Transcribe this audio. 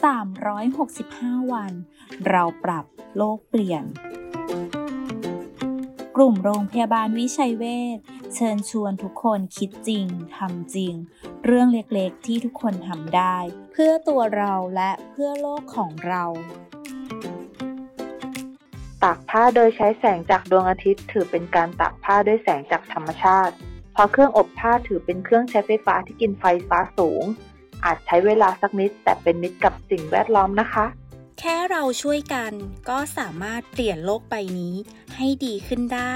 365 วัน เราปรับโลกเปลี่ยน กลุ่มโรงพยาบาลวิชัยเวชเชิญชวนทุกคนคิดจริงทำจริง เรื่องเล็กๆที่ทุกคนทำได้ เพื่อตัวเราและเพื่อโลกของเราตากผ้าโดยใช้แสงจากดวงอาทิตย์ ถือเป็นการตากผ้าด้วยแสงจากธรรมชาติ เพราะเครื่องอบผ้าถือเป็นเครื่องใช้ไฟฟ้าที่กินไฟฟ้าสูง อาจใช้เวลาสักนิด แต่เป็นมิตรกับสิ่งแวดล้อมนะคะ แค่เราช่วยกันก็สามารถเปลี่ยนโลกใบนี้ให้ดีขึ้นได้